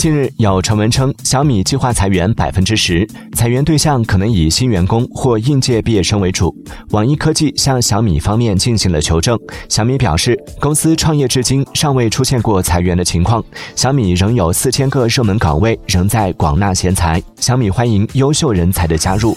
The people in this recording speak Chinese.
近日有传闻称小米计划裁员百分之十裁员对象可能以新员工或应届毕业生为主。网易科技向小米方面进行了求证小米表示公司创业至今尚未出现过裁员的情况。小米仍有四千个热门岗位仍在广纳贤才。小米欢迎优秀人才的加入。